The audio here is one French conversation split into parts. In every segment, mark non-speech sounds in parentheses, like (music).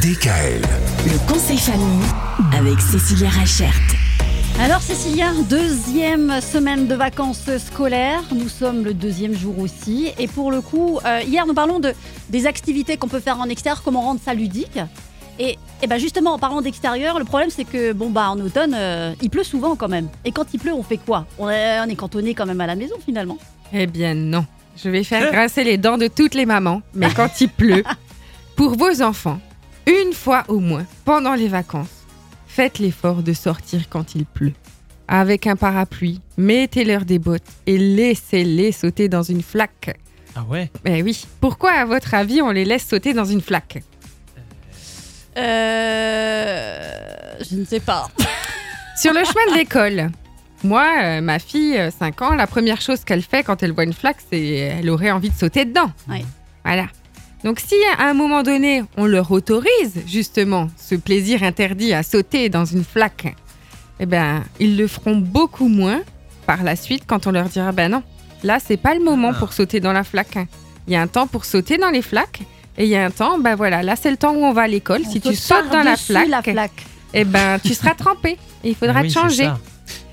DKL. Le conseil famille avec Cécilia Rachert. Alors Cécilia, deuxième semaine de vacances scolaires, nous sommes le deuxième jour aussi, et pour le coup, euh, hier nous parlons de, des activités qu'on peut faire en extérieur, comment rendre ça ludique. Et, et ben justement, en parlant d'extérieur, le problème c'est que bon bah en automne, euh, il pleut souvent quand même. Et quand il pleut, on fait quoi? On est, on est cantonné quand même à la maison finalement. Eh bien non. Je vais faire grincer les dents de toutes les mamans, mais quand il pleut, (laughs) pour vos enfants, une fois au moins, pendant les vacances, faites l'effort de sortir quand il pleut. Avec un parapluie, mettez-leur des bottes et laissez-les sauter dans une flaque. Ah ouais? Eh oui, pourquoi à votre avis on les laisse sauter dans une flaque? Euh, je ne sais pas. (laughs) Sur le chemin de l'école, moi, euh, ma fille, euh, 5 ans, la première chose qu'elle fait quand elle voit une flaque, c'est elle aurait envie de sauter dedans. Ouais. Voilà. Donc si à un moment donné, on leur autorise justement ce plaisir interdit à sauter dans une flaque, eh ben, ils le feront beaucoup moins par la suite quand on leur dira ben non, là c'est pas le moment Ah. pour sauter dans la flaque. Il y a un temps pour sauter dans les flaques et il y a un temps, ben voilà, là c'est le temps où on va à l'école. On si tu saute sautes dans la flaque, la flaque. eh ben tu seras trempé. Et il faudra oui, te changer.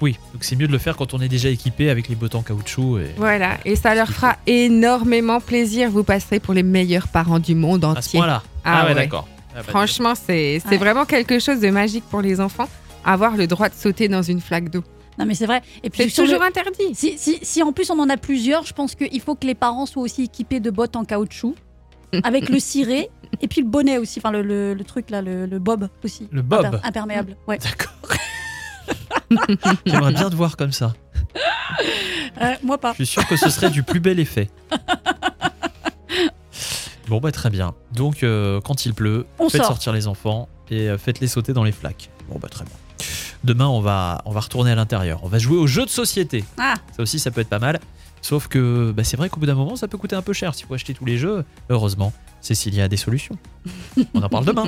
Oui, donc c'est mieux de le faire quand on est déjà équipé avec les bottes en caoutchouc. Et... Voilà, et ça leur fera énormément plaisir. Vous passerez pour les meilleurs parents du monde À ce entier. point-là. Ah Ah, ouais, ouais. d'accord. Ah bah, Franchement, c'est c'est Ouais. vraiment quelque chose de magique pour les enfants, avoir le droit de sauter dans une flaque d'eau. Non mais c'est vrai. Et puis C'est le- toujours interdit. Si, si, si en plus on en a plusieurs, je pense qu'il faut que les parents soient aussi équipés de bottes en caoutchouc, (laughs) avec le ciré et puis le bonnet aussi, enfin le, le- le truc là, le, le bob aussi. Le bob. Imper- imperméable, ouais. D'accord. (laughs) J'aimerais bien te voir comme ça. Euh, moi pas. Je suis sûr que ce serait du plus bel effet. Bon bah très bien. Donc euh, quand il pleut, On faites sort. sortir les enfants et euh, faites-les sauter dans les flaques. Bon bah très bien. Demain on va on va retourner à l'intérieur. On va jouer aux jeux de société. Ah, Ça aussi ça peut être pas mal. Sauf que bah, c'est vrai qu'au bout d'un moment ça peut coûter un peu cher s'il faut acheter tous les jeux. Heureusement, Cécilia a des solutions. On en parle demain.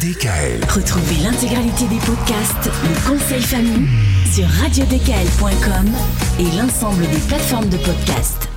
DKL. Retrouvez l'intégralité des podcasts Le conseil famille sur radiodkl.com et l'ensemble des plateformes de podcasts.